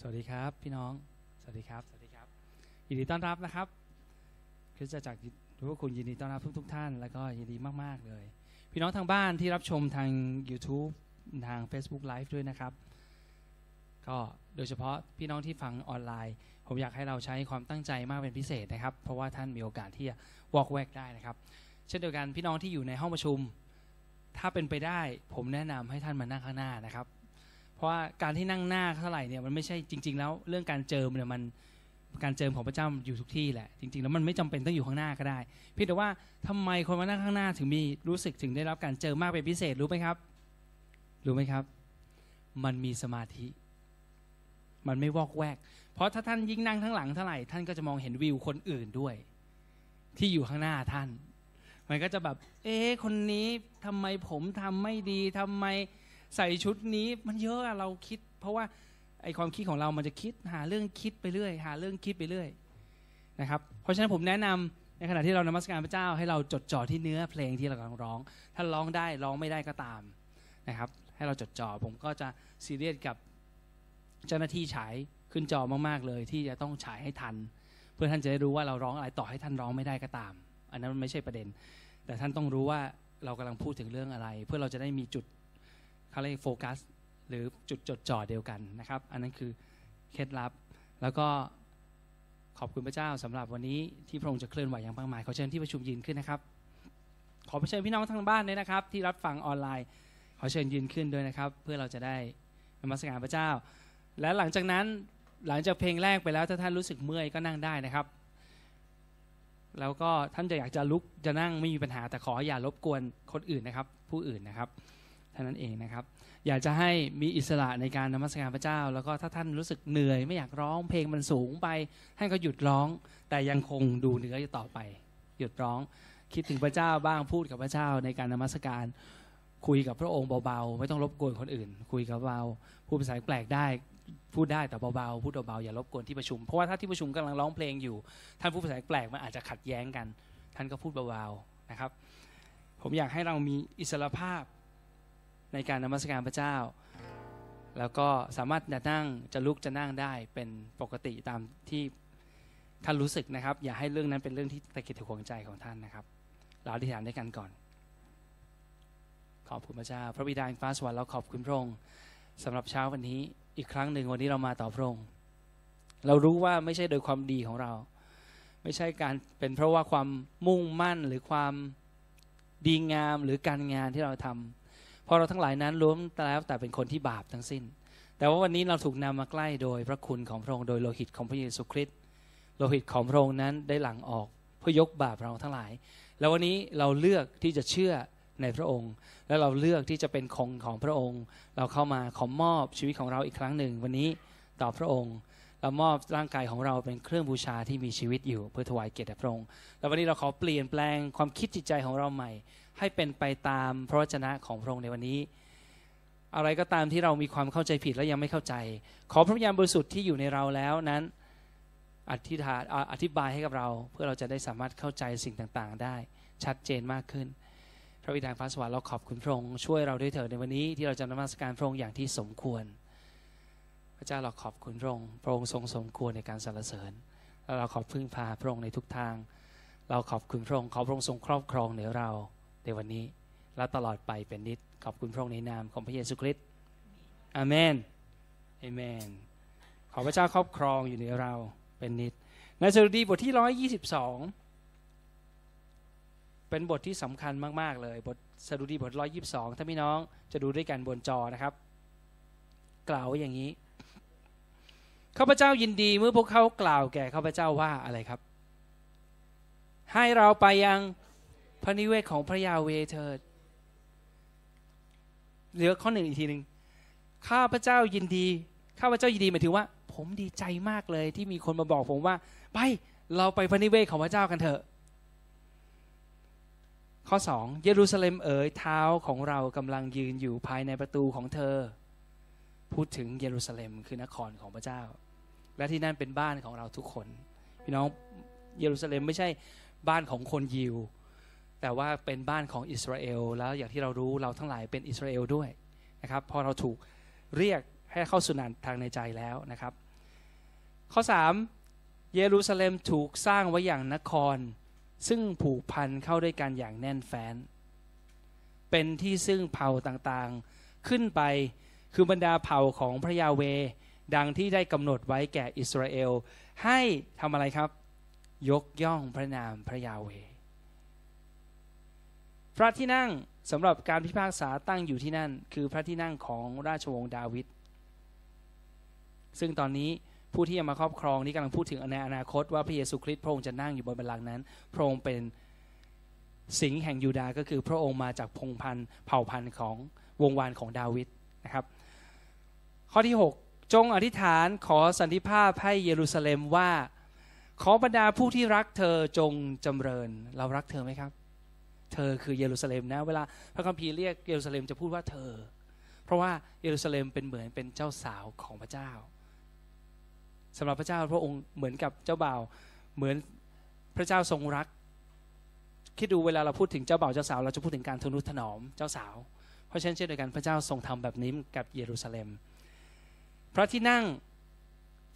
สวัสดีครับพี่น้อง สวัสดีครับ สวัสดีครับยินดีต้อนรับนะครับคริสตจักรทุกคุณยินดีต้อนรับทุกทท่าน แล้วก็ยินดีมากๆเลย พี่น้องทางบ้านที่รับชมทาง YouTube ทาง Facebook Live ด้วยนะครับ ก็โดยเฉพาะพี่น้องที่ฟังออนไลน์ ผมอยากให้เราใช้ความตั้งใจมากเป็นพิเศษนะครับ เพราะว่าท่านมีโอกาสที่จะวอกแวกได้นะครับ เช่นเดียวกันพี่น้องที่อยู่ในห้องประชุม ถ้าเป็นไปได้ ผมแนะนำให้ท่านมานั่งข้างหน้านะครับ เพราะว่าการที่นั่งหน้าเท่าไหร่เนี่ยมันไม่ใช่จริง ๆ แล้วเรื่องการเจิมเนี่ยมันการเจิมของพระเจ้าอยู่ทุกที่แหละจริงๆแล้วมันไม่จำเป็นต้องอยู่ข้างหน้าก็ได้เพียงแต่ว่าทำไมคนมานั่งข้างหน้าถึงมีรู้สึกถึงได้รับการเจิมมากเป็นพิเศษรู้ไหมครับ รู้ไหมครับ มันมีสมาธิ มันไม่วอกแวก เพราะถ้าท่านยิ่งนั่งข้งหลังเท่าไหร่ท่านก็จะมองเห็นวิวคนอื่นด้วย ที่อยู่ข้างหน้าท่าน มันก็จะแบบ เอ๊คนนี้ทำไมผมทำไม่ดีทำไม ใส่ชุดนี้มันเยอะอะเราคิด เพราะว่าไอความคิดของเรามันจะคิดหาเรื่องคิดไปเรื่อย หาเรื่องคิดไปเรื่อยนะครับเพราะฉะนั้นผมแนะนำในขณะที่เรานมัสการพระเจ้าให้เราจดจ่อที่เนื้อเพลงที่เรากำลังร้อง ถ้าร้องได้ร้องไม่ได้ก็ตามนะครับ ให้เราจดจ่อผมก็จะซีเรียสกับเจ้าหน้าที่ฉายขึ้นจอมากๆเลย ที่จะต้องฉายให้ทัน เพื่อท่านจะได้รู้ว่าเราร้องอะไรต่อให้ท่านร้องไม่ได้ก็ตาม อันนั้นมันไม่ใช่ประเด็น แต่ท่านต้องรู้ว่าเรากำลังพูดถึงเรื่องอะไร เพื่อเราจะได้มีจุด เขาเรียกโฟกัส หรือจุดจดจ่อเดียวกันนะครับ อันนั้นคือเคล็ดลับ แล้วก็ขอบคุณพระเจ้าสำหรับวันนี้ที่พระองค์จะเคลื่อนไหวอย่างมากมายขอเชิญที่ประชุมยืนขึ้นนะครับ ขอเชิญพี่น้องทางบ้านด้วยนะครับ ที่รับฟังออนไลน์ ขอเชิญยืนขึ้นด้วยนะครับ เพื่อเราจะได้นมัสการพระเจ้า และหลังจากนั้นหลังจากเพลงแรกไปแล้วถ้าท่านรู้สึกเมื่อยก็นั่งได้นะครับ แล้วก็ท่านจะอยากจะลุกจะนั่งไม่มีปัญหาแต่ขออย่ารบกวนคนอื่นนะครับ ผู้อื่นนะครับ ท่านั้นเองนะครับ อยากจะให้มีอิสระในการนมัสการพระเจ้า แล้วก็ถ้าท่านรู้สึกเหนื่อย ไม่อยากร้องเพลงมันสูงไปท่านก็หยุดร้อง แต่ยังคงดูเนื้ออยู่ต่อไป หยุดร้อง คิดถึงพระเจ้าบ้างพูดกับพระเจ้าในการนมัสการ คุยกับพระองค์เบาๆ ไม่ต้องรบกวนคนอื่น คุยกับเบาพูดภาษาแปลกได้พูดได้แต่เบาๆพูดเบาๆอย่ารบกวนที่ประชุม เพราะว่าถ้าที่ประชุมกำลังร้องเพลงอยู่ ท่านพูดภาษาแปลกมันอาจจะขัดแย้งกัน ท่านก็พูดเบาๆนะครับ ผมอยากให้เรามีอิสระภาพ ในการนมัสการพระเจ้า แล้วก็สามารถจะนั่งจะลุกจะนั่งได้เป็นปกติตามที่ท่านรู้สึกนะครับ อย่าให้เรื่องนั้นเป็นเรื่องที่ตะกิดตะขวงใจของท่านนะครับ เราอธิษฐานด้วยกันก่อน ขอบคุณพระเจ้า พระบิดาฟ้าสวรรค์เราขอบคุณพระองค์สำหรับเช้าวันนี้อีกครั้งหนึ่งวันนี้เรามาต่อพระองค์เรารู้ว่าไม่ใช่โดยความดีของเรา ไม่ใช่การเป็นเพราะว่าความมุ่งมั่นหรือความดีงามหรือการงานที่เราทำ เพราะเราทั้งหลายนั้นล้วนแล้วแต่เป็นคนที่บาปทั้งสิ้น แต่ว่าวันนี้เราถูกนำมาใกล้โดยพระคุณของพระองค์โดยโลหิตของพระเยซูคริสต์โลหิตของพระองค์นั้นได้หลั่งออกเพื่อยกบาปเราทั้งหลาย แล้ววันนี้เราเลือกที่จะเชื่อในพระองค์ และเราเลือกที่จะเป็นคงของพระองค์ เราเข้ามาขอมอบชีวิตของเราอีกครั้งหนึ่ง วันนี้ต่อพระองค์ เรามอบร่างกายของเราเป็นเครื่องบูชาที่มีชีวิตอยู่เพื่อถวายเกียรติพระองค์ แล้ววันนี้เราขอเปลี่ยนแปลงความคิดจิตใจของเราใหม่ ให้เป็นไปตามพระวจนะของพระองค์ในวันนี้ อะไรก็ตามที่เรามีความเข้าใจผิดและยังไม่เข้าใจ ขอพระวิญญาณบริสุทธิ์ที่อยู่ในเราแล้วนั้นอธิษฐานอธิบายให้กับเรา เพื่อเราจะได้สามารถเข้าใจสิ่งต่างๆ ได้ ชัดเจนมากขึ้น พระบิดาฟ้าสวรรค์เราขอบคุณพระองค์ช่วยเราด้วยเถิดในวันนี้ที่เราจะนมัสการพระองค์อย่างที่สมควร พระเจ้าเราขอบคุณพระองค์พระองค์ทรงสมควรในการสรรเสริญแล้วเราขอบพึ่งพาพระองค์ในทุกทาง เราขอบคุณพระองค์ขอพระองค์ทรงครอบครองเหนือเรา ในวันนี้ และตลอดไปเป็นนิด ขอบคุณพระองค์ในนามของพระเยซูคริสต์อเมนอเมน ขอพระเจ้าครอบครองอยู่เหนือเราเป็นนิด ในสดุดีบทที่ร้อยยี่สิบสองเป็นบทที่สำคัญมาก ๆ เลย บทสดุดีบทร้อยยี่สิบสองถ้าพี่น้องจะดูด้วยกันบนจอนะครับ กล่าวอย่างนี้ข้าพเจ้ายินดีเมื่อพวกเขากล่าวแก่ข้าพเจ้าว่าอะไรครับ ให้เราไปยัง ระนิเวศของพระยาเวเถิดเหลือข้อหนึ่งอีกทีหนึ่งข้าพเจ้ายินดี ข้าพเจ้ายินดีหมายถึงว่า ผมดีใจมากเลยที่มีคนมาบอกผมว่า ไปเราไปพระนิเวศของพระเจ้ากันเถอะ ข้อสองเยรูซาเล็มเอ๋ยเท้าของเรากำลังยืนอยู่ภายในประตูของเธอ พูดถึงเยรูซาเล็มคือนครของพระเจ้า และที่นั่นเป็นบ้านของเราทุกคน พี่น้องเยรูซาเล็มไม่ใช่บ้านของคนยิว แต่ว่าเป็นบ้านของอิสราเอลแล้วอย่างที่เรารู้เราทั้งหลายเป็นอิสราเอลด้วยนะครับพอเราถูกเรียกให้เข้าสู่นานทางในใจแล้วนะครับ ข้อ 3 เยรูซาเล็มถูกสร้างไว้อย่างนคร ซึ่งผูกพันเข้าด้วยกันอย่างแน่นแฟ้น เป็นที่ซึ่งเผ่าต่างๆขึ้นไปคือบรรดาเผ่าของพระยาเว ดังที่ได้กำหนดไว้แก่อิสราเอล ให้ทำอะไรครับ ยกย่องพระนามพระยาเว พระที่นั่งสำหรับการพิพากษาตั้งอยู่ที่นั่น คือพระที่นั่งของราชวงศ์ดาวิดซึ่งตอนนี้ผู้ที่จะมาครอบครองนี่กำลังพูดถึงในอนาคตว่าพระเยซูคริสต์พระองค์จะนั่งอยู่บนบัลลังก์นั้น พระองค์เป็นสิงห์แห่งยูดาห์ก็คือพระองค์มาจากพงพันธ์เผ่าพันธุ์ของวงวานของดาวิดนะครับ ข้อที่ 6 จงอธิษฐานขอสันติภาพให้เยรูซาเล็มว่า ขอบรรดาผู้ที่รักเธอจงจำเริญ เรารักเธอไหมครับ เธอคือเยรูซาเล็มนะ เวลาพระคัมภีร์เรียกเยรูซาเล็มจะพูดว่าเธอ เพราะว่าเยรูซาเล็มเป็นเหมือนเป็นเจ้าสาวของพระเจ้าสำหรับพระเจ้าพระองค์เหมือนกับเจ้าบ่าวเหมือนพระเจ้าทรงรัก คิดดูเวลาเราพูดถึงเจ้าบ่าวเจ้าสาว เราจะพูดถึงการทนุถนอมเจ้าสาว เพราะฉะนั้นเช่นเดียวกันพระเจ้าทรงทำแบบนี้กับเยรูซาเล็ม พระที่นั่ง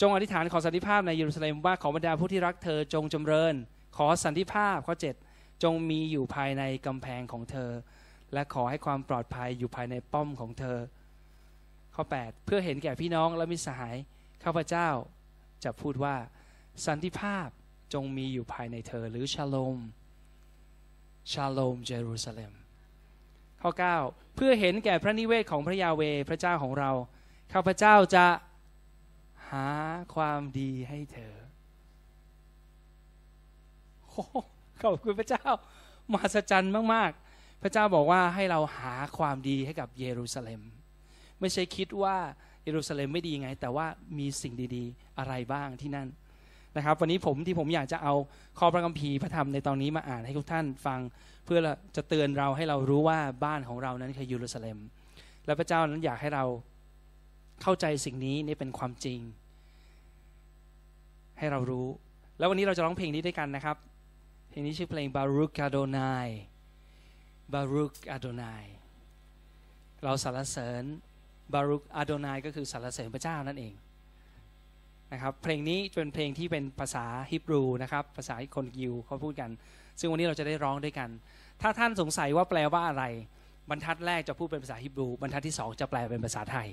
จงอธิษฐานขอสันติภาพในเยรูซาเล็มว่าขอบรรดาผู้ที่รักเธอจงจำเริญ ขอสันติภาพข้อ7จ จงมีอยู่ภายในกำแพงของเธอ และขอให้ความปลอดภัยอยู่ภายในป้อมของเธอ ข้อ 8 เพื่อเห็นแก่พี่น้องและมิสหายข้าพเจ้าจะพูดว่า สันติภาพจงมีอยู่ภายในเธอหรือชาโลมชาโลมเยรูซาเล็มข้อ 9 เพื่อเห็นแก่พระนิเวศของพระยาเวพระเจ้าของเรา ข้าพเจ้าจะหาความดีให้เธอ ขอบคุณพระเจ้ามหัศจรรย์มากๆ พระเจ้าบอกว่าให้เราหาความดีให้กับเยรูซาเล็ม ไม่ใช่คิดว่าเยรูซาเล็มไม่ดีไง แต่ว่ามีสิ่งดีๆอะไรบ้างที่นั่นนะครับ วันนี้ผมที่ผมอยากจะเอาข้อพระคัมภีร์พระธรรมในตอนนี้มาอ่านให้ทุกท่านฟังเพื่อจะเตือนเราให้เรารู้ว่าบ้านของเรานั้นคือเยรูซาเล็ม และพระเจ้านั้นอยากให้เราเข้าใจสิ่งนี้นี่เป็นความจริง ให้เรารู้ แล้ววันนี้เราจะร้องเพลงนี้ด้วยกันนะครับ เพลงนี้ชื่อเพลง Baruch Adonai Baruch Adonai เราสรรเสริญ Baruch Adonai ก็คือสรรเสริญพระเจ้านั่นเองนะครับเพลงนี้เป็นเพลงที่เป็นภาษาฮิบรูนะครับภาษาคนยิวเขาพูดกัน ซึ่งวันนี้เราจะได้ร้องด้วยกัน ถ้าท่านสงสัยว่าแปลว่าอะไร บรรทัดแรกจะพูดเป็นภาษาฮิบรู บรรทัดที่สองจะแปลเป็นภาษาไทย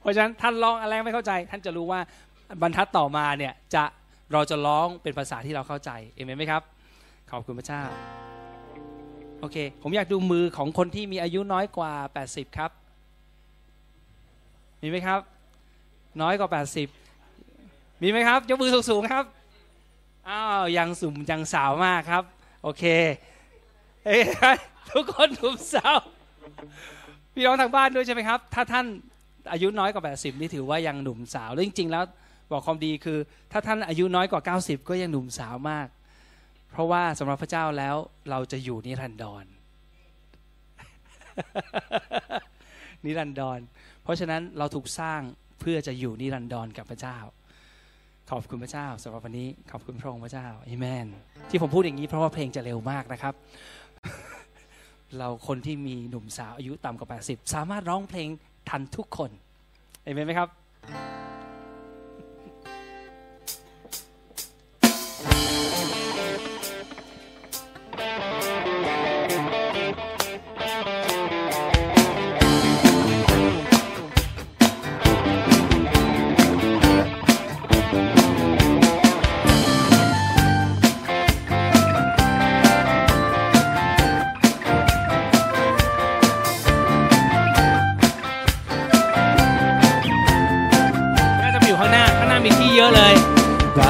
เพราะฉะนั้นท่านร้องอะไรไม่เข้าใจ ท่านจะรู้ว่าบรรทัดต่อมาเนี่ยจะ เราจะร้องเป็นภาษาที่เราเข้าใจเอเมนไหมครับ ขอบคุณพระเจ้าโอเค ผมอยากดูมือของคนที่มีอายุน้อยกว่า 80 ครับ มีไหมครับ น้อยกว่า 80 มีไหมครับ ยกมือสูงๆครับ อ้าว ยังสุ่มยังสาวมากครับ โอเคเอ้ทุกคนหนุ่มสาว พี่น้องทางบ้านด้วยใช่ไหมครับ ถ้าท่านอายุน้อยกว่า 80 นี่ถือว่ายังหนุ่มสาว แล้วจริง ๆ แล้ว บอกความดีคือ ถ้าท่านอายุน้อยกว่า 90 ก็ยังหนุ่มสาวมาก เพราะว่าสำหรับพระเจ้าแล้วเราจะอยู่นิรันดรนิรันดร เพราะฉะนั้นเราถูกสร้างเพื่อจะอยู่นิรันดรกับพระเจ้า ขอบคุณพระเจ้าสำหรับวันนี้ ขอบคุณพระองค์พระเจ้าอเมน ที่ผมพูดอย่างนี้เพราะว่าเพลงจะเร็วมากนะครับ เราคนที่มีหนุ่มสาวอายุต่ำกว่า 80 สามารถร้องเพลงทันทุกคนเห็นไหมครับ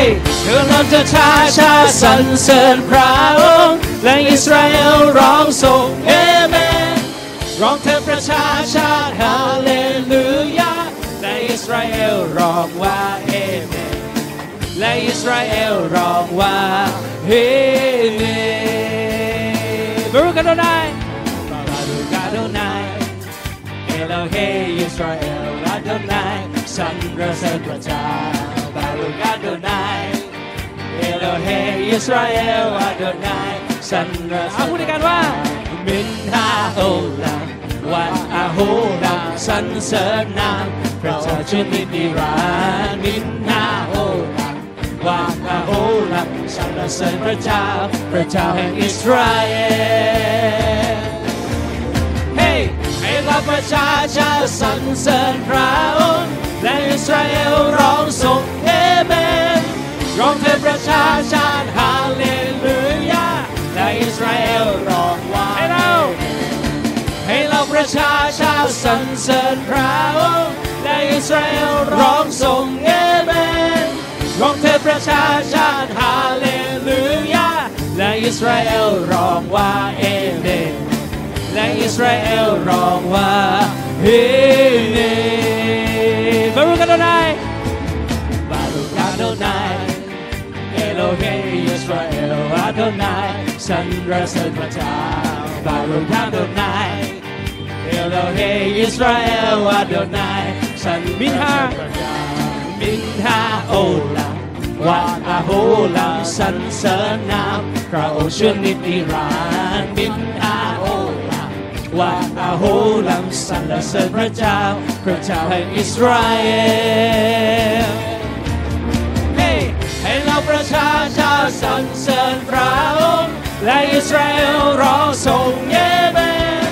เฮ้เธอเราจะชาชาสรรเสริญพระองค์และอิสราเอลร้องส่งเอเมนร้องเถิดประชาชาติฮาเลลูยาและอิสราเอลร้องว่าเอเมนและอิสราเอลร้องว่าเฮเมนบารุกาโดนายบารุกาโดนายเอโลเฮอิสราเอลอาโดนายสรรเสริญพระเจ้า ברוך אדוני אלוהי ישראל אדוני สรรเสริญเอาพูดด้วยกันว่า มินฮาโอลาวันอาโฮลาสรรเสริญนามพระเจ้าชุนินิรันดร์มินฮาโอลาว่าอาโหลักสรรเสริญพระเจ้า พระเจ้าแห่งอิสราเอลเฮ้ให้เราประชาชาสรรเสริญพระองค์และอิสราเอลร้องส่งเอเมน ร้องเถิดประชาชาติฮาเลลูยาและอิสราเอลร้องว่าให้เรา ให้เราประชาชาติสรรเสริญพระองค์และอิสราเอลร้องส่งเอเมนร้องเถิดประชาชาติฮาเลลูยาและอิสราเอลร้องว่าเอเมนและอิสราเอลร้องว่าเอเมนบารุกาโดนายบารุกาโดนาย ดนายสรรเสริญพระเจ้าบารุกาโดนายเอโลเฮอิสราเอลอาโดนายสันมินฮาמן הโอลาวันอาโฮลาสันเสริญนามพระองค์ช่วยนิติรานมินฮาโอลาวันอาโฮลาสันเสริญพระเจ้าพระเจ้าแห่งอิสราเอล ประชาชาสรรเสริญพระองค์และอิสราเอลร้องส่งเยเมน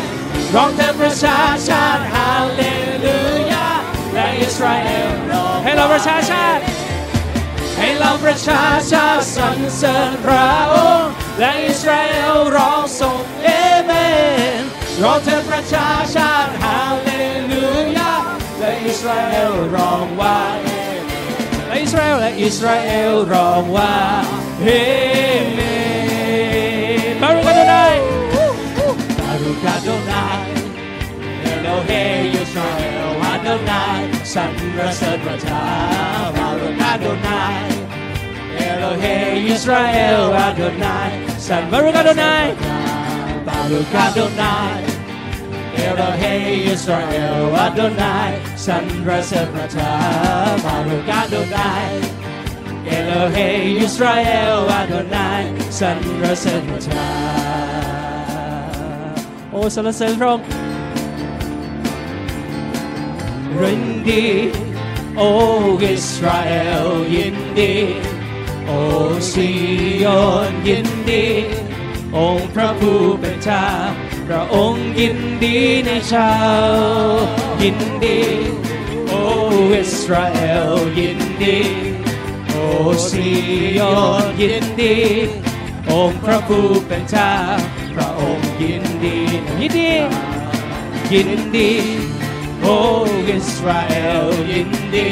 ร้องเถิดประชาชาติฮาเลลูยาและอิสราเอลร้องให้เราประชาชาติให้เราประชาชาติสรรเสริญพระองค์และอิสราเอลร้องส่งเอเมนร้องเถิดประชาชาติฮาเลลูยาและอิสราเอลร้องว่า และอิสราเอลและอิสราเอลร้องว่าเฮเมบารุกาโดนายברוך אדוני אלוהי ישראל אדוני สรรเสริญพระเจ้า ברוך אדוני אלוהי ישראל ברוך אדוני ברוך אדוני אלוהי ישראל אדוני สรรเสริญพระเจ้า ברוך אדוני אלוהי ישראל אדוניสรรเสริญพระเจ้าโอ้สรรเสริญพระองค์รินดีโออิสราเอลยินดีโอซิโยนยินดีองค์พระผู้เป็นเจ้า พระองค์ยินดีในเจ้ายินดีโอ้อิสราเอลยินดีโอ้ซิโยนยินดี องค์พระผู้เป็นเจ้าพระองค์ยินดียินดียินดีโอ้อิสราเอลยินดี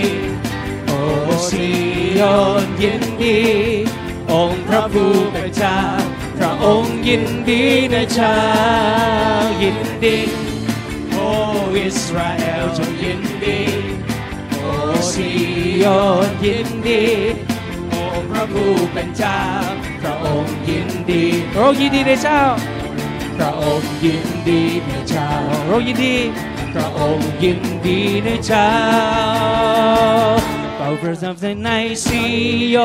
โอ้ซิโยนยินดี องค์พระผู้เป็นเจ้า ระองค์ยินดีในเจ้ายินดีโอ้อิสราเอลจงยินดีโอ้ซิโยนยินดีองค์พระผู้เป็นเจ้าพระองค์ยินดีพระองค์ยินดีในเจ้าพระองค์ยินดีในเจ้าพระองค์ยินดีพระองค์ยินดีในเจ้า เป่าประทับในซีโย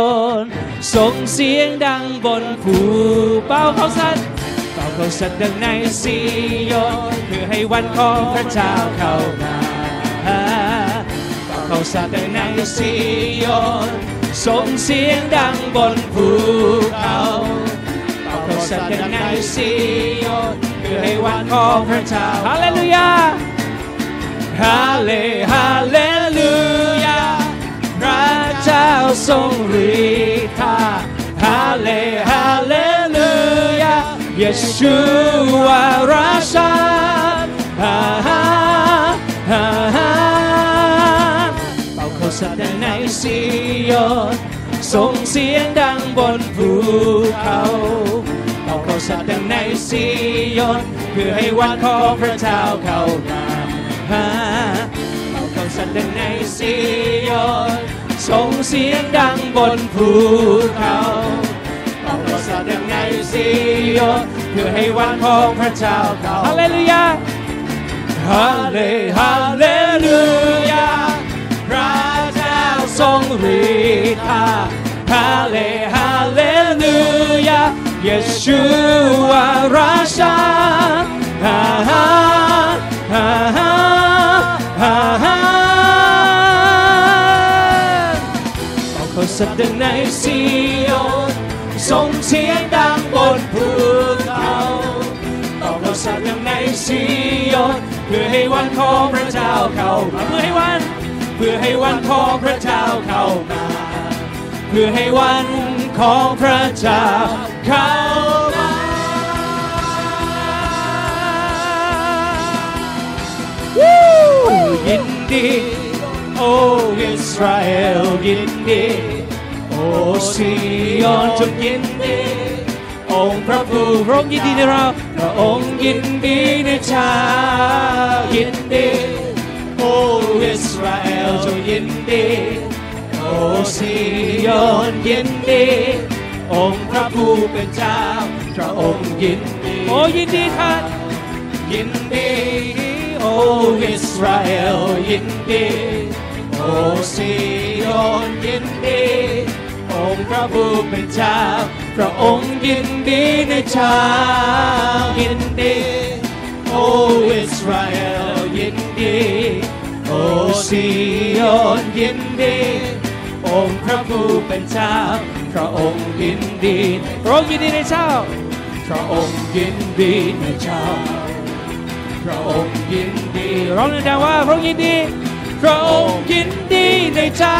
นส่งเสียงดังบนภูเป่าเขาสัตว์เป่าเขาสัตว์ดังในซีโยนเพื่อให้วันของพระเจ้าเข้ามาเป่าเขาสัตว์ดังในซีโยนส่งเสียงดังบนภูเขาเป่าเขาสัตว์ดังในซีโยนเพื่อให้วันของพระเจ้าฮาเลลูยาฮาเลฮาเล ทรงฤทธาฮาเลฮาเลลูยาเยชูวาราชาฮาฮาฮาฮาเป่าเขาสัตว์ดในสิยนส่งเสียงดังบนภูเขาเป่าเขาสัตว์ดในสิยนเพื่อให้วัดของพระเจ้าเข้ามาเป่าเขาสัตว์ดในสิยน ส่งเสียงดังบนภูเขาเอาโทรศัดังในสิโยเพื่อให้วันของพระเจ้าเขาฮาเลลูยาฮาเลฮาเลลูยาพระเจ้าทรงฤทธาฮาเลฮาเลลูยาเยชูวาราชาฮาฮาฮาฮาฮา สดังในซีโอส่งเสียงดังบนภูเขาต่อบราสัตว์ดังในซีโอเพื่อให้วันของพระเจ้าเข้ามาเพื่อให้วัน เพื่อให้วันของพระเจ้าเข้ามา เพื่อให้วันของพระเจ้าเข้ามายินดี โอ้อิสราเอลยินดี โอสิยอนจงยินดีองค์พระผู้ระองยินดีในเราพระองค์ยินดีในชายินดีโออิสราเอลจงยินดีโอ้สิยอนยินดีองค์พระผู้เป็นเจ้าพระองค์ยินดีโอยินดีท่านยินดีโออิสราเอลยินดีโอ้สิยอนยินดี องค์พระผู้เป็นเจ้าพระองค์ยินดีในเช้ายินดี โออิสราเอลยินดี โอซิออนยินดี องค์พระผู้เป็นเจ้าพระองค์ยินดีพระองค์ยินดีในชาพระองค์ยินดีในเช้าพระองค์ยินดีร้องใดังว่าพระองค์ยินดีพระองค์ยินดีในเช้า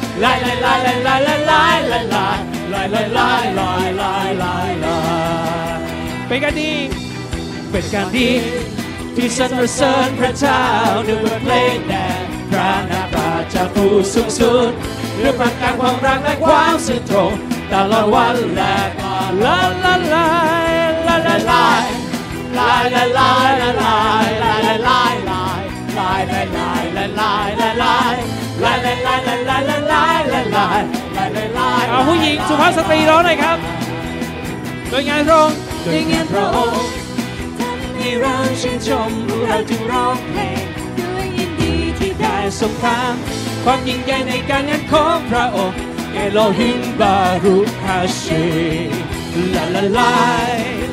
ลา La la la la la la la la la la la la la la la la เป็นการดี เป็นการดี ที่สรรเสริญพระเจ้าด้วยบทเพลงแด่พระนาพระเจ้าผู้สูงสุดเพื่อประกาศความรักและความสื่อตรงตลอดวันและลาลาลายลายลายลายลายลายลายลายลายลายลายลาลาลาลาลาลาลาลาลาลาลาเอาผู้หญิงสุภาพสตรีร้องหน่อยครับ โดยงานพระองค์ด้วยงานพระองค์ให้เราชื่นชมเราจึงร้องเพลงด้วยยินดีที่ได้ได้สงครามความยิ่งใหญ่ในการงานของพระองค์เอโลหิมบารุฮาเชลาลาลา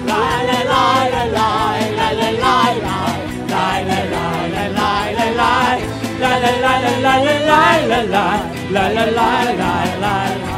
ลาลาลาลาลาลาลาลาลาลาลาลาลาลาลาลา La la la la la la la la la la la la la la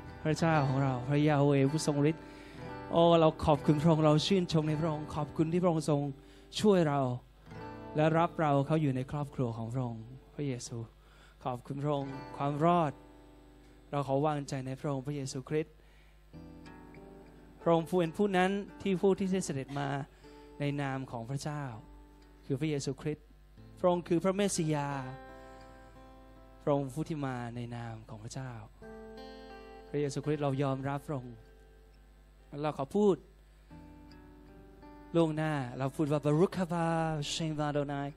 พระเจ้าของเราพระยาเวห์ผู้ทรงฤทธิ์โอ้เราขอบคุณพระองค์เราชื่นชมในพระองค์ขอบคุณที่พระองค์ทรงช่วยเรา และรับเราเขาอยู่ในครอบครัวของพระองค์พระเยซู ขอบคุณพระองค์ความรอด เราขอวางใจในพระองค์พระเยซูคริสต์พระองค์ผู้เป็นผู้นั้นที่ผู้ที่ได้เสด็จมาในนามของพระเจ้า คือพระเยซูคริสต์พระองค์คือพระเมสสิยาพระองค์ผู้ที่มาในนามของพระเจ้า พระเยซูคริสต์เรายอมรับพระองค์เราขอพูดล่วงหน้า เราพูดว่าบารุคาบาเชงวาโดนาย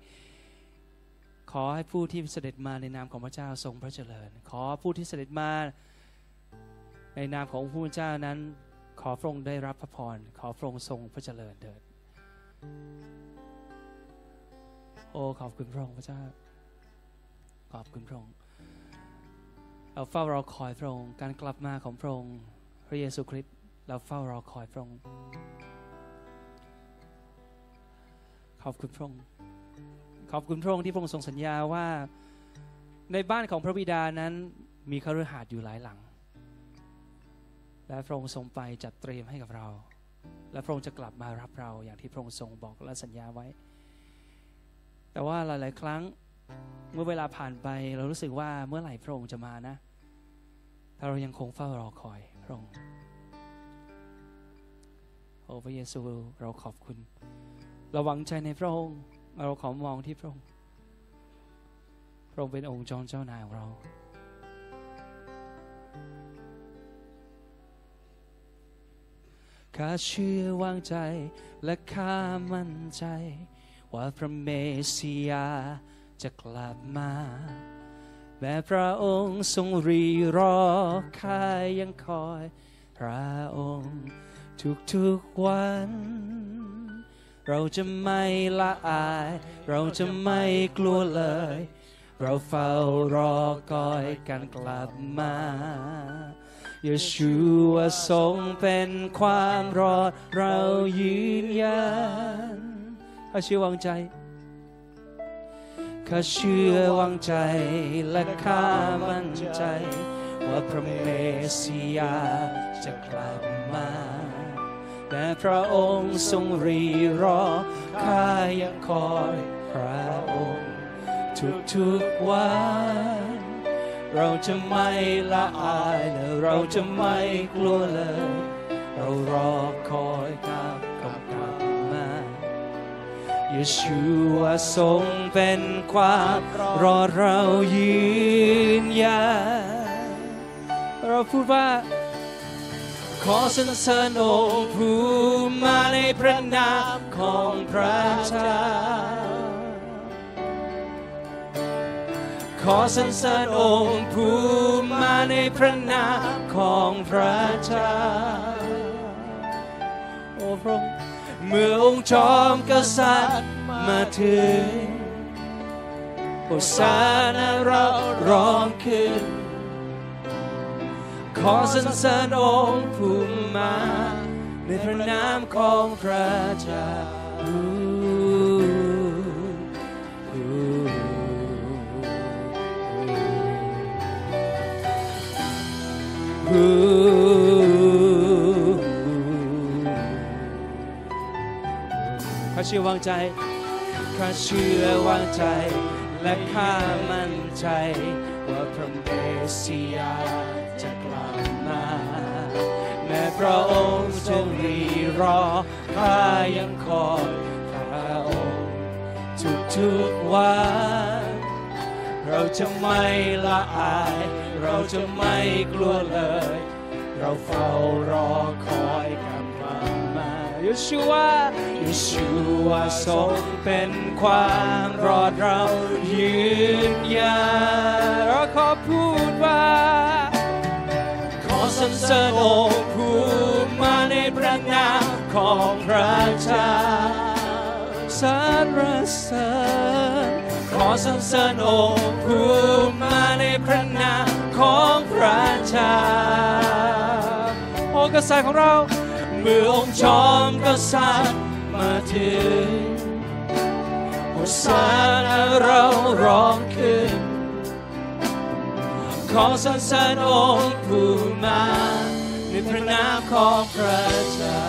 ขอให้ผู้ที่เสด็จมาในนามของพระเจ้าทรงพระเจริญ ขอผู้ที่เสด็จมาในนามขององค์ผู้เป็นเจ้านั้น ขอพระองค์ได้รับพระพร ขอพระองค์ทรงพระเจริญเถิด โอ้ขอบคุณพระองค์พระเจ้า ขอบคุณพระองค์ เราเฝ้ารอคอยพระองค์การกลับมาของพระองค์พระเยซูคริสต์เราเฝ้ารอคอยพระองค์ขอบคุณพระองค์ขอบคุณพระองค์ที่พระองค์ทรงสัญญาว่า ในบ้านของพระบิดานั้นมีคฤหาสน์อยู่หลายหลัง และพระองค์ทรงไปจัดเตรียมให้กับเรา และพระองค์จะกลับมารับเราอย่างที่พระองค์ทรงบอกและสัญญาไว้ แต่ว่าหลาย ๆ ครั้ง เมื่อเวลาผ่านไปเรารู้สึกว่าเมื่อไหร่พระองค์จะมานะแต่เรายังคงเฝ้ารอคอยพระองค์โอ้พระเยซูเราขอบคุณ เราหวังใจในพระองค์ เราขอมองที่พระองค์ พระองค์เป็นองค์จอมเจ้านายของเราข้าเชื่อวางใจและข้ามั่นใจ ว่าพระเมสสิยา จะกลับมา แม้พระองค์ทรงรีรอข้ายังคอย พระองค์ทุกๆวัน เราจะไม่ละอาย เราจะไม่กลัวเลย เราเฝ้ารอคอยการกลับมาเยชูวทรงเป็นความรอดเรายืนยันข้าเชื่อวางใจ ข้าเชื่อวางใจและข้ามั่นใจ ว่าพระเมสสิยาจะกลับมาแต่พระองค์ทรงรีรอข้ายังคอยพระองค์ ทุกๆวัน เราจะไม่ละอายและเราจะไม่กลัวเลย เรารอคอย ยชูวทรงเป็นความรอดเรายืนยันเราพูดว่าขอสรรเสริญองค์ผู้มาในพระนามของพระเจ้าขอสรรเสริญองค์ผู้มาในพระนามของพระเจ้าโอ้พระองค์ เมื่อองค์จอมกษัตริย์มาถึงโอสานาเราร้องขึ้น ขอสรรเสริญองค์ผู้มา ในพระนามของพระเจ้าข้ เชื่อวางใจข้าเชื่อวางใจ และข้ามั่นใจ ว่าพระเมสสิยาจะกลับมา แม้พระองค์ทรงรีรอข้ายังคอยพระองค์ทุกๆวันเราจะไม่ละอาย เราจะไม่กลัวเลย เราเฝ้ารอคอยกับ ยชูวาเยชูวาทรงเป็นความรอดเรายืนยันเราขอพูดว่า ขอสรรเสริญองค์ผู้มาในพระนามของพระเจ้าสรรเสริญขอสรรเสริญองค์ผู้มาในพระนามของพระเจ้าโอกษัตริย์ของเรา เมื่อองค์จอมกษัตริย์มาถึงโอสานาเราร้องขึ้น ขอสรรเสริญองค์ผู้มาในพระนามของพระเจ้า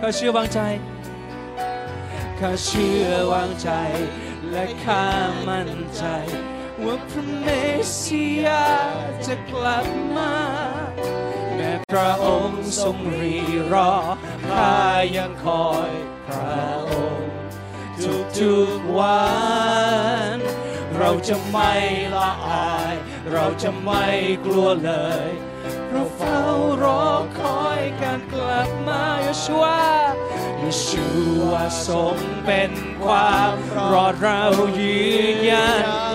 ข้าเชื่อวางใจข้าเชื่อวางใจ และข้ามั่นใจ ว่าพระเมสสิยาจะกลับมาแม้พระองค์ทรงรีรอข้ายังคอยพระองค์ทุกทุกๆวัน เราจะไม่ละอาย เราจะไม่กลัวเลยเราเฝ้ารอคอยการกลับมาเยชูวาเยชูวาทรงเป็นความรอดเรายืนยัน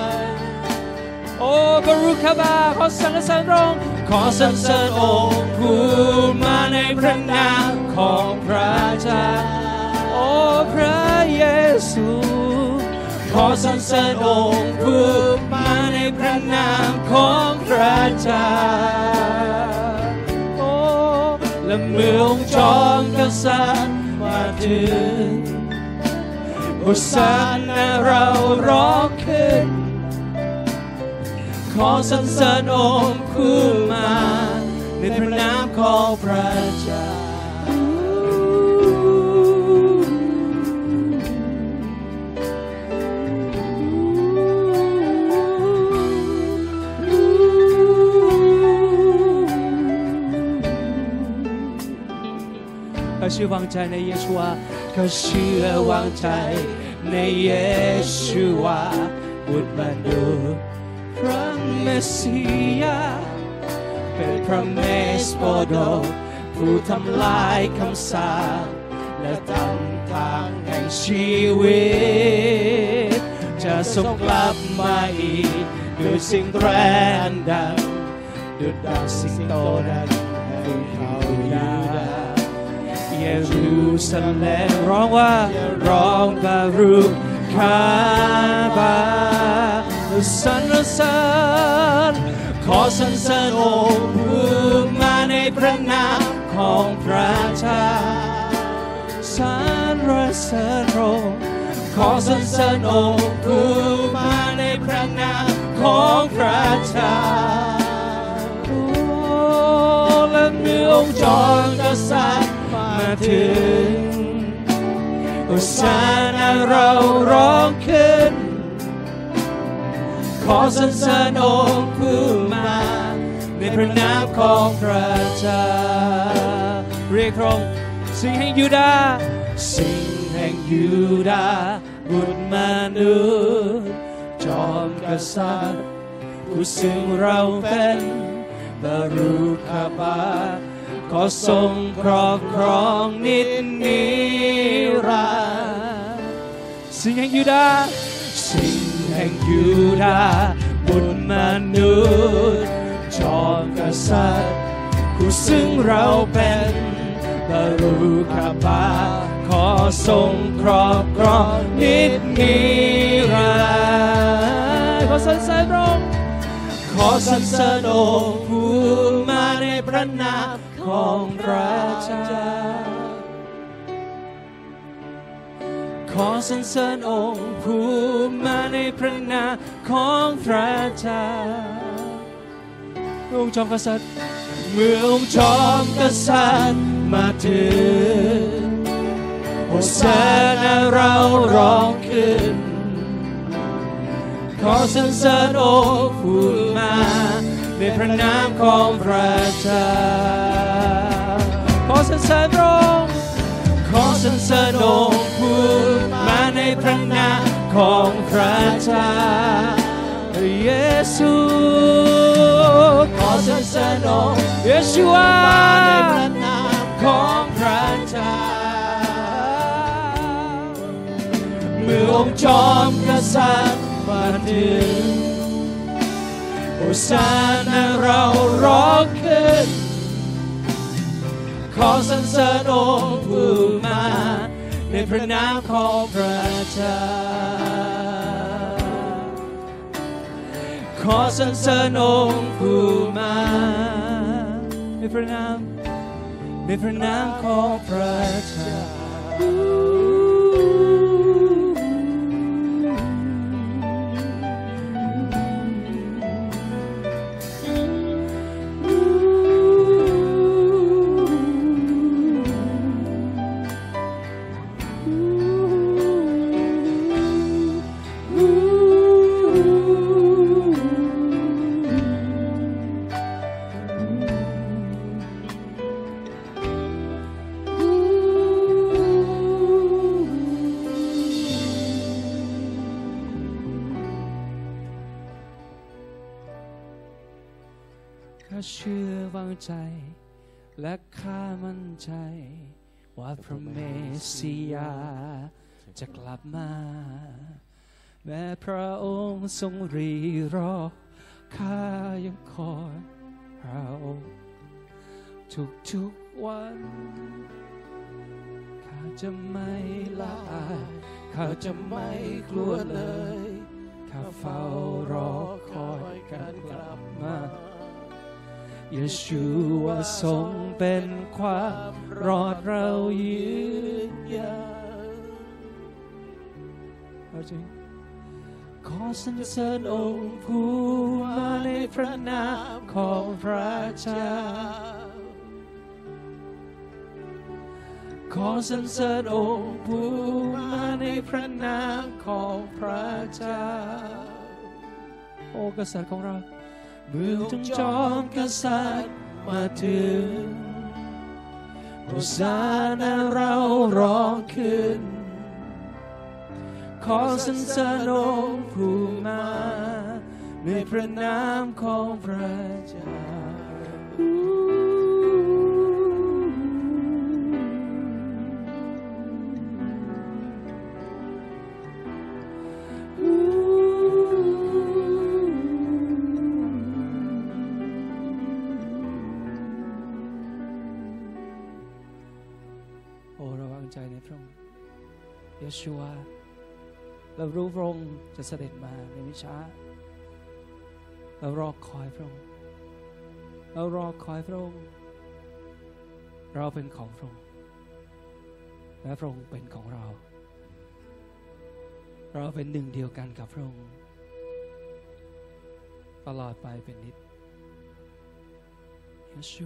โอ้บรุคบาขอสรรเสริญพระองค์ขอสรรเสริญองค์ผู้มาในพระนามของพระเจ้าโอ้พระเยซูขอสรรเสริญองค์ผู้มาในพระนามของพระเจ้าโอ้และเมื่อองค์จอมกษัตริย์มาถึงโอสานาเราร้องขึ้น ขอสรรเสริญองค์ผู้มาในพระนามของพระเจ้าข้าเชื่อวางใจในเยซูวาข้ พระเมสสิยา เป็นพระเมสโปโด ผู้ทำลายคำสาปและทำทางแห่งชีวิต จะส่งกลับมาอีกด้วยสิ่งแรงดังดุดดังสิงโตดังแห่งเขายาเยรูซาเล็มร้องว่าร้องบารุคาบา สรรเสริญขอสรรเสริญองค์ผู้มาในพระนามของพระเจ้าสรรเสริญโรงขอสรรเสริญองค์ผู้มาในพระนามของพระเจ้าโอ้และมือองค์จอมกษัตริย์มาถึงโอสานาเราร้องขึ้น ขอสรรเสริญองค์ผู้มาในพระนามของพระเจ้าเรียกร้องสิ่งแห่งยูดาสิ่งแห่งยูดาบุตรมนุษย์จอมกษัตริย์ผู้ซึ่งเราเป็นบารุคาบาขอทรงครอบครองนิดนิรันดร์สิ่งแห่งยูดาห์ แห่งยูดาห์บุญมนุษย์จอมกษัตริย์ผู้ซึ่งเราเป็นบารุคาบาขอทรงครอบครองนิดนิรันดร์ขอสรรเสริญพระองค์ขอสรรเสริญองค์ผู้มาในพระนามของพระเจ้า อสรรเสริญองค์ผู้มาในพระนามของพระเจ้าองค์จอมกษัตริย์ เมื่อองค์จอมกษัตริย์มาถึงโอสานาเราร้องขึ้น ขอสรรเสริญองค์ผู้มาในพระนามของพระเจ้าขอสรรเสริญพระองค์ ขอสรรเสริญองค์ผู้มาในพระนามของพระเจ้าเยซูขอสรรเสริญองค์เยซูวาในพระนามของพระเจ้าเมื่อองค์จอมกษัตริย์มาถึงโอซานาเราร้องขึ้น ขอสรรเสริญองค์ผู้มาในพระนามของพระเจ้าขอสรรเสริญองค์ผู้มาในพระนามในพระนามของพระเจ้า ข้าเชื่อวางใจ และข้ามั่นใจ ว่าพระเมสสิยาจะกลับมา แม้พระองค์ทรงรีรอข้ายังคอยพระองค์ทุกทุกๆวันข้าจะไม่ละอายข้าจะไม่กลัวเลย ข้าเฝ้ารอคอยการกลับมา เยชูวาทรงเป็นความรอดเรายืนยันเอาจริงขอสรรเสริญองค์ผู้มาในพระนามของพระเจ้า ขอสรรเสริญองค์ผู้มาในพระนามของพระเจ้า โอ้กษัตริย์ของเรา มื่องจอมกษัตริย์มาถึงโอซานาเราร้องขึ้น ขอสรรเสริญองค์ผู้มาในพระนามของพระเจ้า ชูวเรารู้พระองค์จะเสด็จมาในไม่ช้าเรารอคอยพระองค์เรารอคอยพระองค์เราเป็นของพระองค์และพระองค์เป็นของเรา เราเป็นหนึ่งเดียวกันกับพระองค์ตลอดไปเป็นนิจเยชู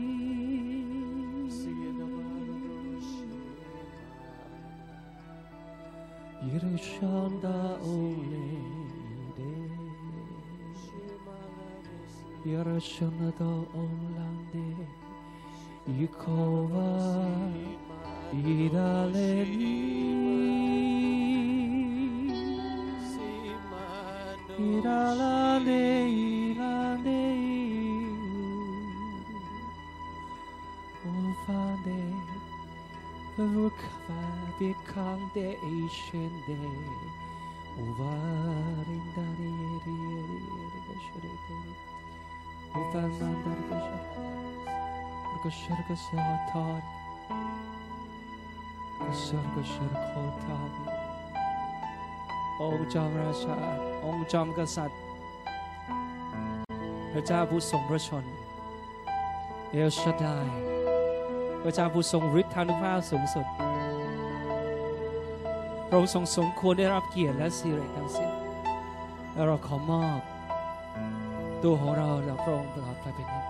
Yarışanda olende Yarışana da onlande Yıkova İdaleni İdaleni Rukva bikande ishende Uvarindari eri eri eri gashurete Ufamandari gashur Gashur gashur tar Gashur gashur khotari องค์จอมราชาองค์จอมกษัตริย์ พระเจ้าผู้ทรงพระชน เอลชาดายพระเจ้าผู้ทรงฤทธานุภาพสูงสุด พระองค์ทรงสมควรได้รับเกียรติและสิริทั้งสิ้นและเราขอมอบ ตัวของเราเราพระองค์ตลอดไปเป็นนิจ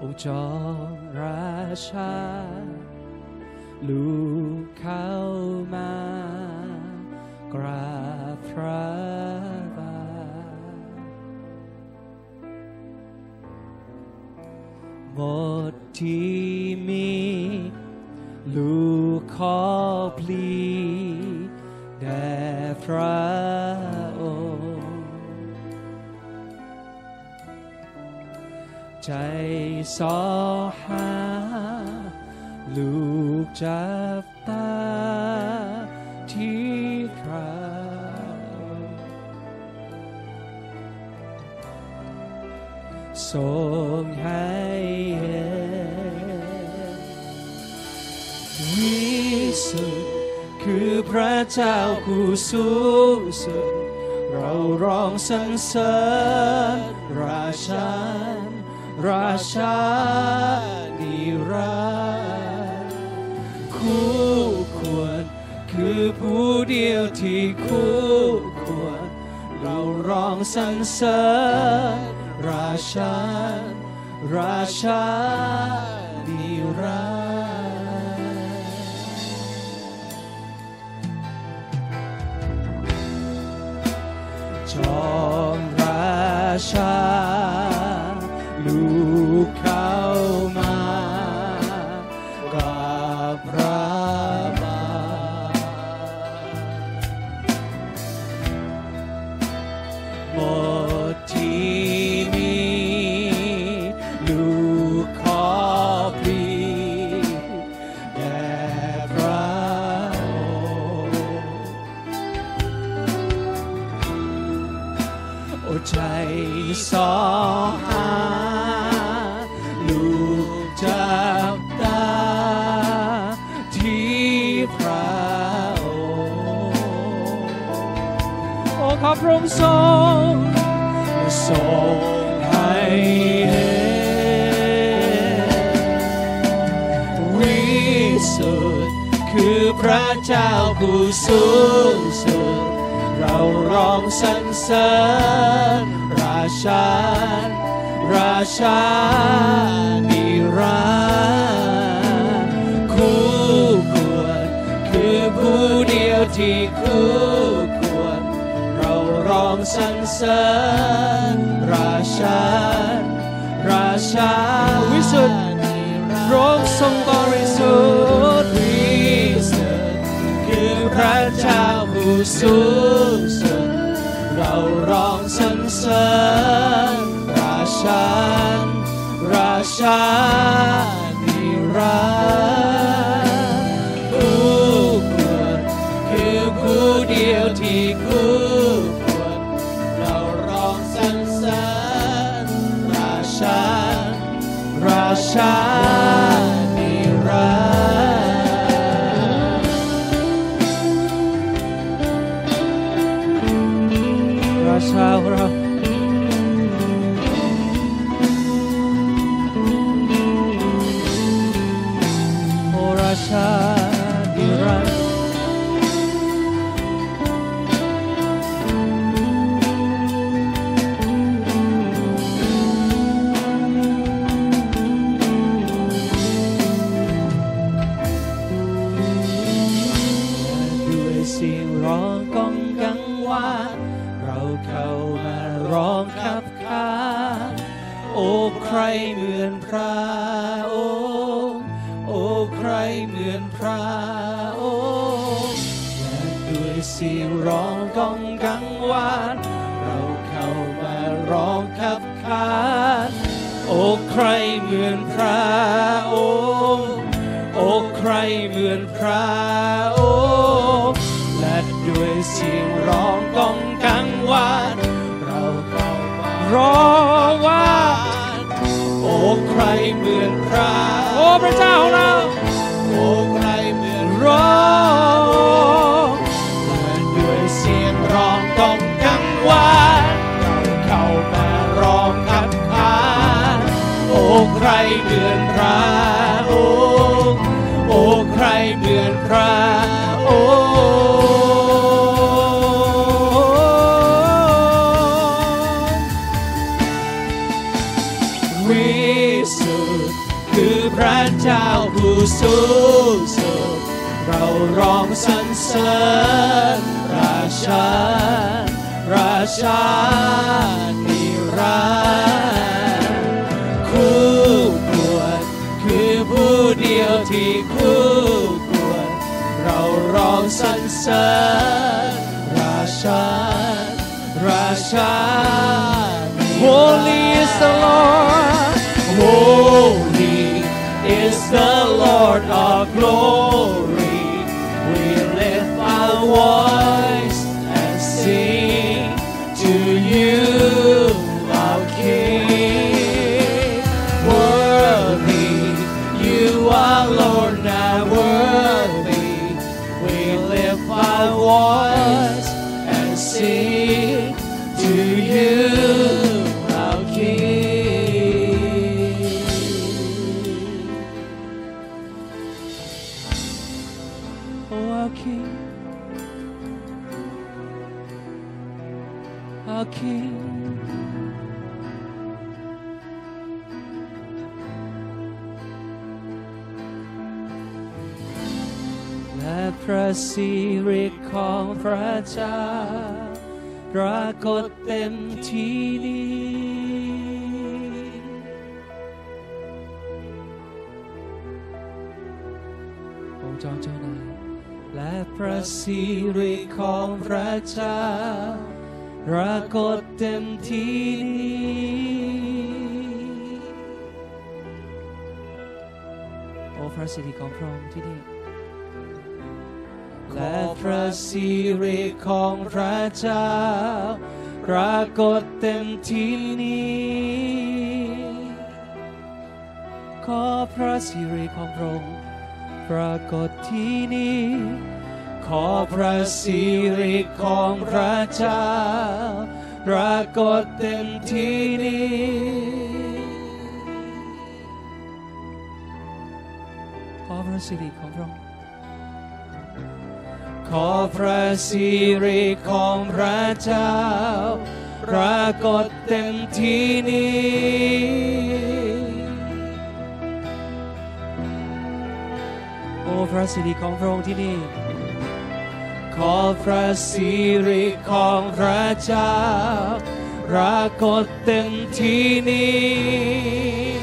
องค์จอมราชา ลูกเข้ามากราบพระบาทหมดที่ ระองค์ ใจสอหา ลูกจับตาที่พระทรงให้เห็นวิสุทธิ คือพระเจ้าผู้สูงสุด เราร้องสรรเสริญราชา ราชานิรันดร์คู่ควร คือผู้เดียวที่คู่ควร เราร้องสรรเสริญราชา ราชา จ พระเจ้าผู้สูงสุด เราร้องสรรเสริญราชา ราชานิรันดร์คู่ควรคือผู้เดียวที่คู่ควร เราร้องสรรเสริญราชา ราชาวิสุทธิ์ร้องทรงบริสุทธิ์ พระเจ้าผู้สูงสุด เราร้องสรรเสริญราชาราชานิรันดร์ผู้ควรคือผู้เดียวที่ โอ้ใครเหมือนพระองค์โอ้ใครเหมือนพระองค์และด้วยเสียงร้องก้องกังวานเราเข้ามาร้องขับขานโอ้ใครเหมือนพระองค์โอ้ใครเหมือนพระองค์และด้วยเสียงร้องก้องกังวานเราเข้ามาร้องว่า ใครเหมือนพระโอ้พระเจ้าของเราโอ้ใครเหมือนร้องและด้วยเสียงร้องก้องกังวานเราเข้ามาร้องคัดค้านโอ้ใครเหมือนพระองค์โอ้ใครเหมือนพระ ร้องสรรเสริญราชา ราชานิรันดร์คู่ควรคือผู้เดียวที่คู่ควรเราร้องสรรเสริญราชา ราชา Holy is the Lord Holy is the Lord of glory 我。 สิริของพระเจ้าปรากฏเต็มที่นี้องค์จอมเจ้านายและพระสิริของพระเจ้าปรากฏเต็มที่นี้โอ้พระสิริของพระองค์ที่นี่ และพระสิริของพระเจ้าปรากฏเต็มที่นี้ ขอพระสิริของพระองค์ปรากฏที่นี้ ขอพระสิริของพระเจ้าปรากฏเต็มที่นี้ขอพระสิริของพระองค์ ขอพระสิริของพระเจ้า ปรากฏเต็มที่นี้ โอ้พระสิริของพระองค์ที่นี่ ขอพระสิริของพระเจ้า ปรากฏเต็มที่นี้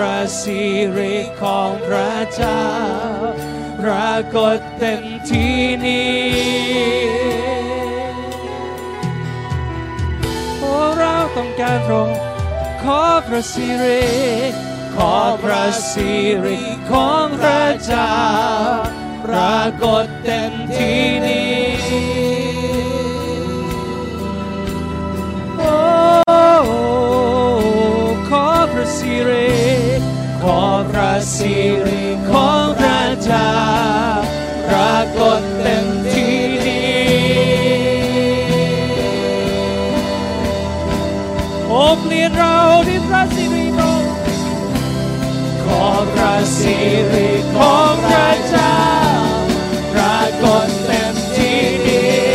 พระสิริของพระเจ้าปรากฏเต็มที่นี้โอ้เราต้องการพระองค์ขอพระสิริขอพระสิริของพระเจ้าปรากฏเต็มที่นี้ ขอพระสิริของพระเจ้าปรากฏเต็มที่นี้โอ้เปลี่ยนเราด้วยพระสิริของขอพระสิริของพระเจ้าปรากฏเต็มที่นี้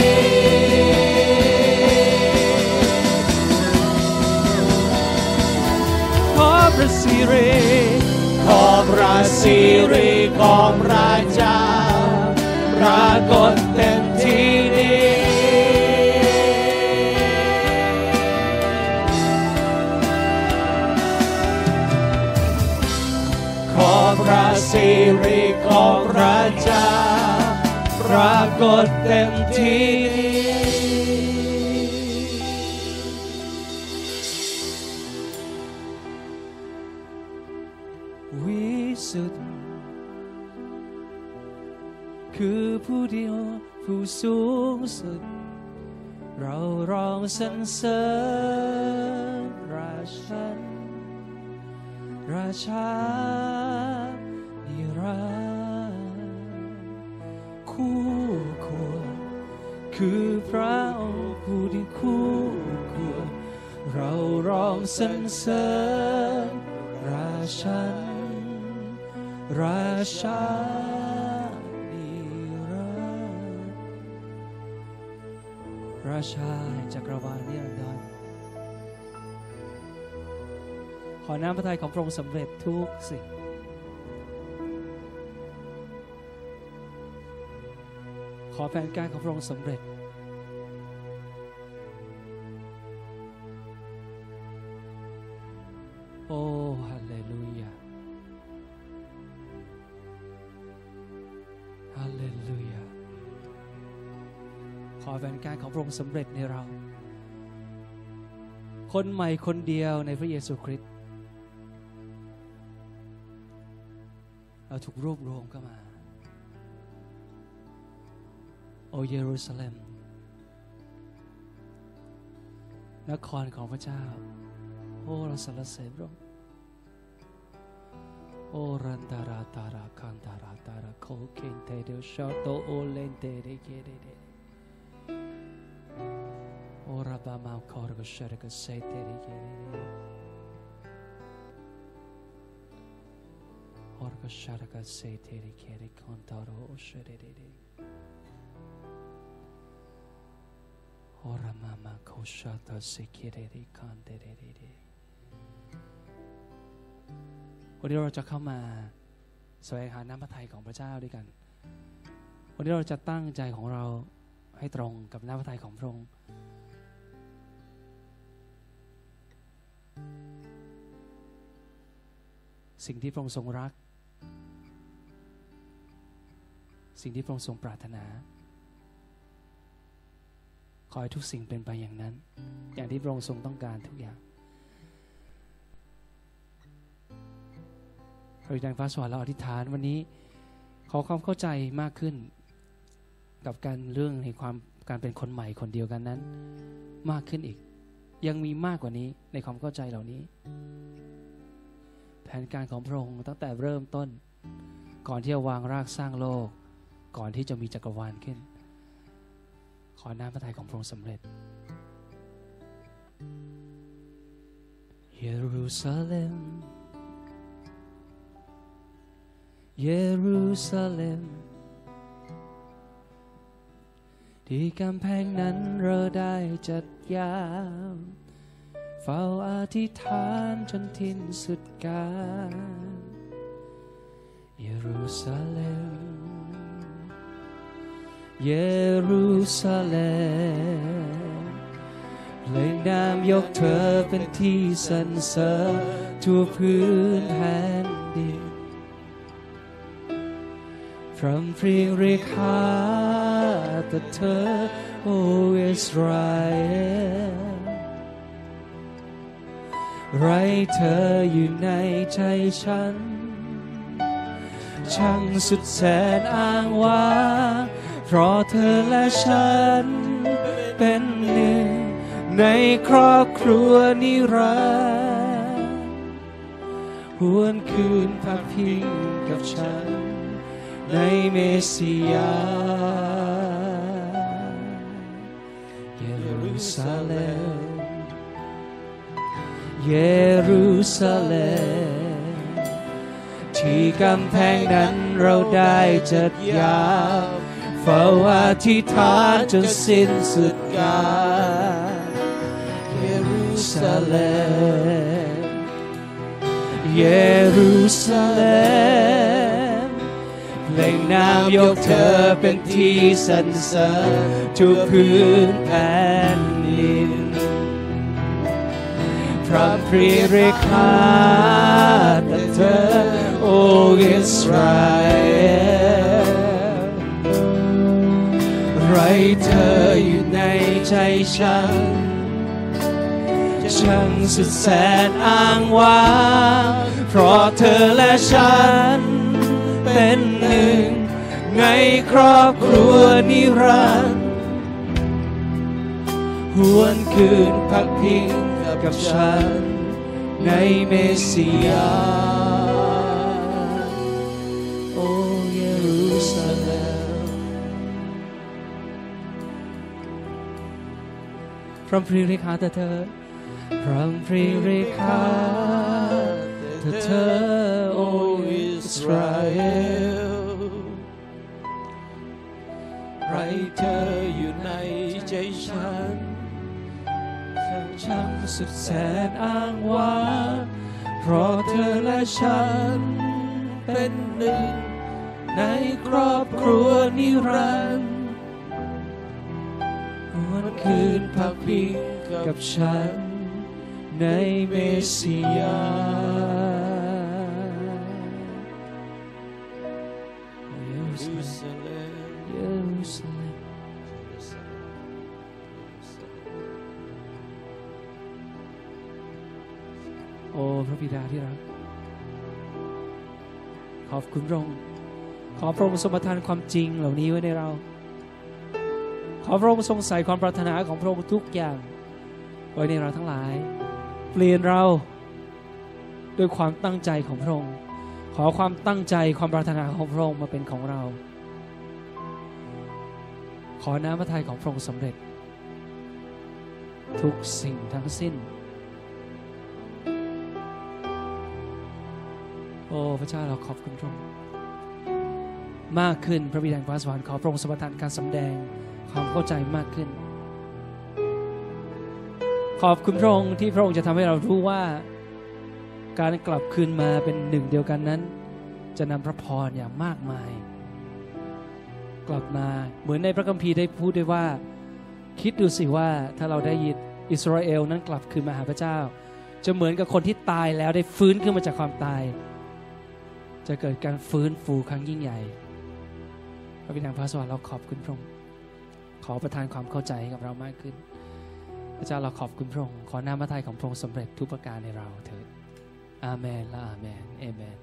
ขอพระสิริ ขอพระสิริของพระเจ้าปรากฏเต็มที่นี้ขอพระสิริของพระเจ้าปรากฏเต็มที่นี้ สรรเสริญราชันราชานิรันคู่ควรคือพระองค์ผู้ที่คู่ควรเราร้องสรรเสริญราชันราชา รันดร์รราชาแห่งจักรวาลนิรันดรขอน้ำพระทัยของพระองค์สำเร็จทุกสิ่งขอแผนการของพระองค์สำเร็จ โอ้ฮาเลลูยาฮาเลลูยา ขอแผนการของพระองค์สำเร็จในเรา คนใหม่คนเดียวในพระเยซูคริสต์เราถูกรวบรวมเข้ามา โอเยรูซาเล็มนครของพระเจ้า โอ้เราสรรเสริญพระองค์โอรันตาราตาราคันตาราตาราโคเคนเตเดชอโตโอเลนเตเดเกเดเด โอราบามาคอร์กเชรกเซเตเดเกเดเดโอรกเชรกเซเตเดเกเดคอนตาโรโอเชเดเดเด Ora mama koshata sekireri kandereri วันนี้เราจะเข้ามาแสวงหาน้ำพระทัยของพระเจ้าด้วยกัน วันนี้เราจะตั้งใจของเราให้ตรงกับน้ำพระทัยของพระองค์ สิ่งที่พระองค์ทรงรัก สิ่งที่พระองค์ทรงปรารถนา ขอให้ทุกสิ่งเป็นไปอย่างนั้น อย่างที่พระองค์ทรงต้องการทุกอย่างเราดังฟ้าสวรรค์เราอธิษฐานวันนี้ ขอความเข้าใจมากขึ้น กับการเรื่องในความการเป็นคนใหม่คนเดียวกันนั้น มากขึ้นอีก ยังมีมากกว่านี้ในความเข้าใจเหล่านี้ นการของพระองค์ตั้งแต่เริ่มต้น ก่อนที่จะวางรากสร้างโลก ก่อนที่จะมีจักรวาลขึ้น ขอน้ำพระทัยของพระองค์สำเร็จเยรูซาเล็มเยรูซาเล็มที่กำแพงนั้นเราได้จัดยาม เฝ้าอธิษฐานจนทิ้นสุดกาลเยรูซาเล็ม เยรูซาเล็มเลยนามยกเธอเป็นที่สรรเสริญทั่วพื้นแผ่นดินพรำเพรียงเรียกหาแต่เธอโอ้อิสราเอล ไรเธออยู่ในใจฉัน ช่างสุดแสนอ้างว้างเพราะเธอและฉัน เป็นหนึ่งในครอบครัวนิรันดร์หวนคืนพักพิงกับฉัน ในเมสิยาเยรูซาเล็ม เยรูซาเล็มที่กำแพงนั้นเราได้จัดยาวเฝ้าอธิษฐานจนสิ้นสุดกาลเยรูซาเล็มเยรูซาเล็มเพลงนามยกเธอเป็นที่สรรเสริญทุกพื้นแผ่น พระพรีเรคาแต่เธอโออิสราเอลไรเธออยู่ในใจฉันช่างสุดแสนอ้างว้างเพราะเธอและฉันเป็นหนึ่งในครอบครัวนิรันดร์หวนคืนพักพิง กับฉัน ในเมสสิยา โอเยรูซาเล็มพระพรีริคาแต่เธอ พระพรีริคาแต่เธอ โออิสราเอลไรเธออยู่ในใจฉัน ฉันสุดแสนอ้างว้างเพราะเธอและฉันเป็นหนึ่ง ในครอบครัวนิรันดร์วันคืนพักพิงกับฉันในเมสสิยา ระบิดาที่รัก ขอบคุณพระองค์ขอพระองค์ทรงประทานความจริงเหล่านี้ไว้ในเรา ขอพระองค์ทรงใส่ความปรารถนาของพระองค์ทุกอย่าง ไว้ในเราทั้งหลาย เปลี่ยนเราด้วยความตั้งใจของพระองค์ ขอความตั้งใจความปรารถนาของพระองค์มาเป็นของเรา ขอน้ำพระทัยของพระองค์สำเร็จ ทุกสิ่งทั้งสิ้น โอ้ พระเจ้าเราขอบคุณพระองค์มากขึ้นพระบิดาฟ้าสวรรค์ขอพระองค์สมทานการสำแดงความเข้าใจมากขึ้น ขอบคุณพระองค์ที่พระองค์จะทำให้เรารู้ว่า การกลับคืนมาเป็นหนึ่งเดียวกันนั้น จะนำพระพรอย่างมากมาย กลับมาเหมือนในพระคัมภีร์ได้พูดด้วยว่า คิดดูสิว่าถ้าเราได้ยินอิสราเอลนั้นกลับคืนมาหาพระเจ้า จะเหมือนกับคนที่ตายแล้วได้ฟื้นขึ้นมาจากความตาย จะเกิดการฟื้นฟูครั้งยิ่งใหญ่ พระบิดาพระสวรรค์เราขอบคุณพระองค์ขอประทานความเข้าใจให้กับเรามากขึ้น พระเจ้าเราขอบคุณพระองค์ขอหน้าพระทัยของพระองค์สำเร็จทุกประการในเราเถิดอาเมนและอาเมนเอเมน